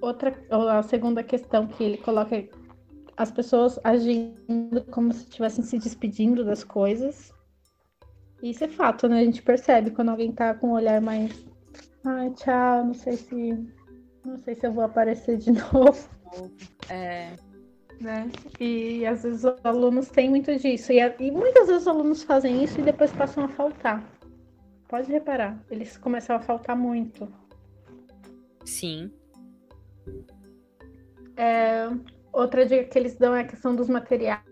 Outra, a segunda questão que ele coloca é as pessoas agindo como se estivessem se despedindo das coisas. Isso é fato, né? A gente percebe quando alguém tá com um olhar mais. Ai, tchau, não sei se. Não sei se eu vou aparecer de [laughs] novo. É. Né? E às vezes os alunos têm muito disso. E, e muitas vezes os alunos fazem isso e depois passam a faltar. Pode reparar, eles começam a faltar muito. Sim. É, outra dica que eles dão é a questão dos materiais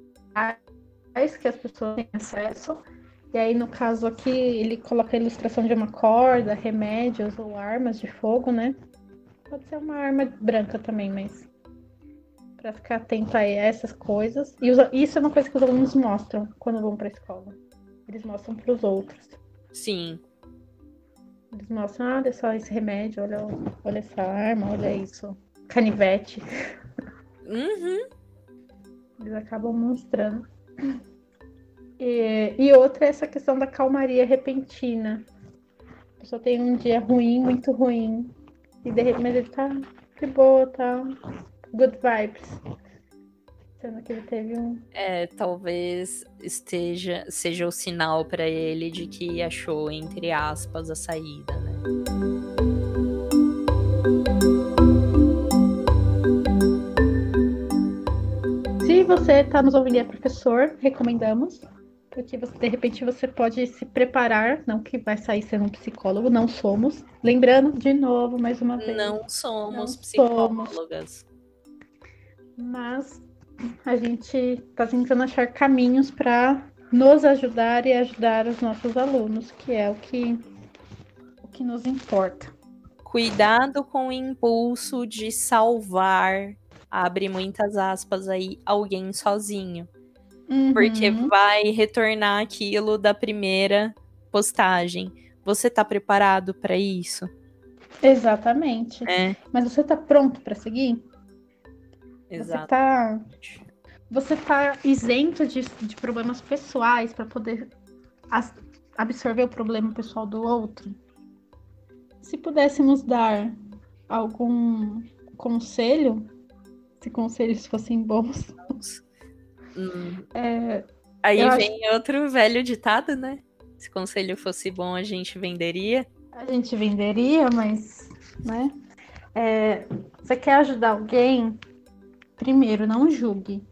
que as pessoas têm acesso. E aí, no caso aqui, ele coloca a ilustração de uma corda, remédios ou armas de fogo, né? Pode ser uma arma branca também, mas para ficar atento a essas coisas. E isso é uma coisa que os alunos mostram quando vão para a escola. Eles mostram para os outros. Sim. Eles mostram, ah, olha só esse remédio, olha, olha essa arma, olha isso. Canivete. Uhum. Eles acabam mostrando. E, e outra é essa questão da calmaria repentina. A pessoa tem um dia ruim, muito ruim. E de repente ele tá de boa, tá? Good vibes. Sendo que ele teve um. É, talvez esteja seja o sinal para ele de que achou, entre aspas, a saída, né? Se você está nos ouvindo é professor, recomendamos. Porque você, de repente você pode se preparar, não que vai sair sendo um psicólogo, não somos. Lembrando, de novo, mais uma vez. Não somos não psicólogas. Somos. Mas a gente está tentando achar caminhos para nos ajudar e ajudar os nossos alunos, que é o que, o que nos importa. Cuidado com o impulso de salvar abre muitas aspas aí, alguém sozinho. Uhum. Porque vai retornar aquilo da primeira postagem. Você tá preparado para isso? Exatamente. É, Mas você tá pronto para seguir? Você exato. tá, você tá isento de, de problemas pessoais para poder as- absorver o problema pessoal do outro? Se pudéssemos dar algum conselho, se conselhos fossem bons, Hum. é, Aí Eu acho- vem outro velho ditado, né? Se conselho fosse bom, a gente venderia. a gente venderia, mas, né? É, você quer ajudar alguém? Primeiro, não julgue.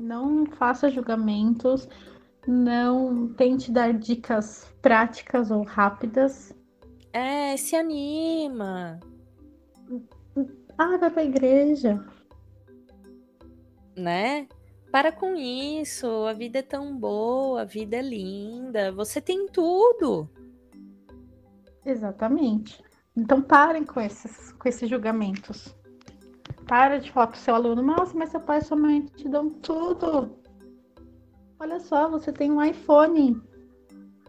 Não faça julgamentos. Não tente dar dicas práticas ou rápidas. É, se anima, Ah, vai pra igreja. né? Para com isso, a vida é tão boa, a vida é linda, você tem tudo. Exatamente. Então parem com esses, com esses julgamentos. Para de falar pro seu aluno, nossa, mas seu pai e sua mãe te dão tudo. Olha só, você tem um iPhone.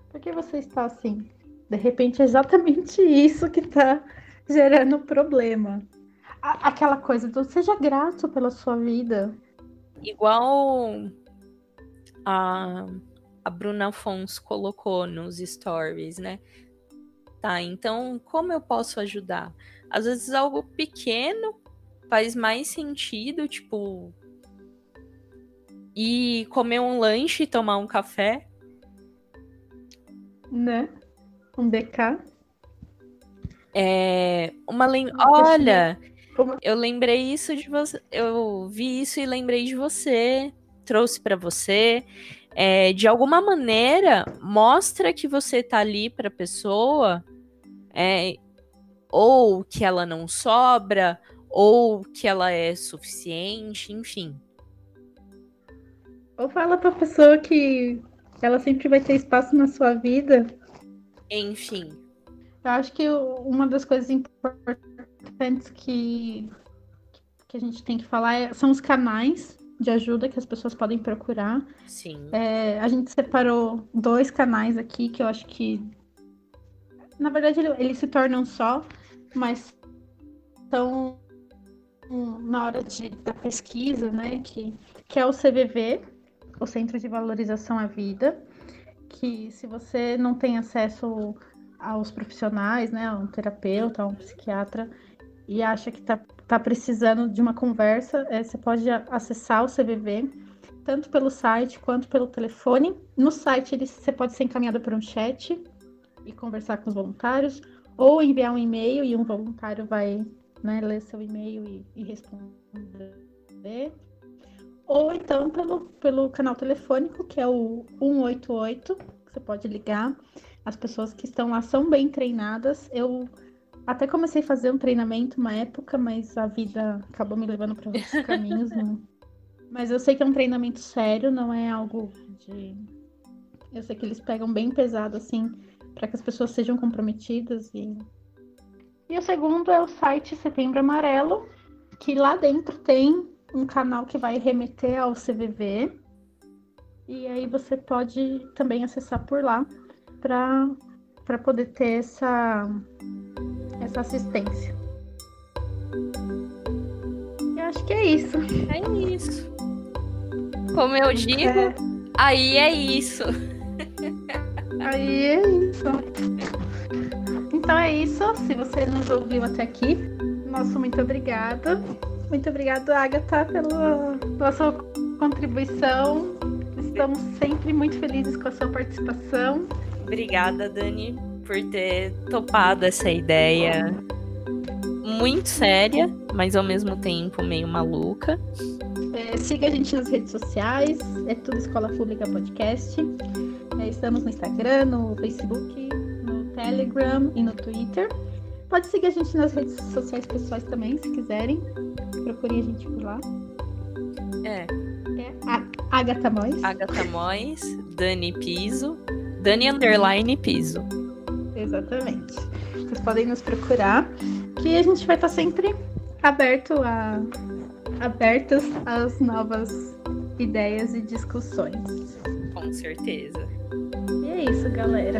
Por que você está assim? De repente é exatamente [laughs] isso que está gerando problema. A- aquela coisa do seja grato pela sua vida. Igual a, a Bruna Afonso colocou nos stories, né? Tá, então como eu posso ajudar? Às vezes algo pequeno faz mais sentido, tipo, ir comer um lanche e tomar um café. Né? Um DK. É, uma lem... Uma Olha, Uma- eu lembrei isso de você. Eu vi isso e lembrei de você. Trouxe pra você. É, de alguma maneira, mostra que você tá ali pra pessoa. é, ou que ela não sobra, ou que ela é suficiente, enfim. Ou fala pra pessoa que ela sempre vai ter espaço na sua vida. Enfim. Eu acho que uma das coisas importantes que, que a gente tem que falar é- são os canais de ajuda que as pessoas podem procurar. Sim. É, a gente separou dois canais aqui que eu acho que, na verdade, ele- eles se tornam só, mas são hum, na hora de, da pesquisa, né? Que, que é o CVV, o Centro de Valorização à Vida, que se você não tem acesso aos profissionais, né, a um terapeuta, a um psiquiatra, e acha que tá, tá precisando de uma conversa, é, você pode acessar o CVV, tanto pelo site quanto pelo telefone. No site ele, você pode ser encaminhado por um chat e conversar com os voluntários, ou enviar um e-mail e um voluntário vai né, ler seu e-mail e, e responder. Ou então pelo, pelo canal telefônico, que é o 188, que você pode ligar. As pessoas que estão lá são bem treinadas. Eu até comecei a fazer um treinamento uma época, mas a vida acabou me levando para outros [laughs] caminhos. não- Mas eu sei que é um treinamento sério, não é algo de. Eu sei que eles pegam bem pesado, assim, para que as pessoas sejam comprometidas. E... e o segundo é o site Setembro Amarelo, que lá dentro tem um canal que vai remeter ao CVV. E aí você pode também acessar por lá para poder ter essa, essa assistência. Eu acho que é isso. É isso. Como eu digo, É, aí é isso. aí é isso. Então é isso. Se você nos ouviu até aqui, nosso muito obrigada. Muito obrigada, Agatha, pela, pela sua contribuição. Estamos sempre muito felizes com a sua participação. Obrigada, Dani, por ter topado essa ideia muito séria, mas ao mesmo tempo meio maluca. É, siga a gente nas redes sociais, é tudo Escola Pública Podcast. É, estamos no Instagram, no Facebook, no Telegram e no Twitter. Pode seguir a gente nas redes sociais pessoais também, se quiserem. Procurem a gente por lá. É, É a Agatha Mois. Agatha Mois, Dani Piso, Dani Underline Piso. Exatamente. Vocês podem nos procurar, que a gente vai estar sempre aberto a abertas às novas ideias e discussões. Com certeza. E é isso, galera.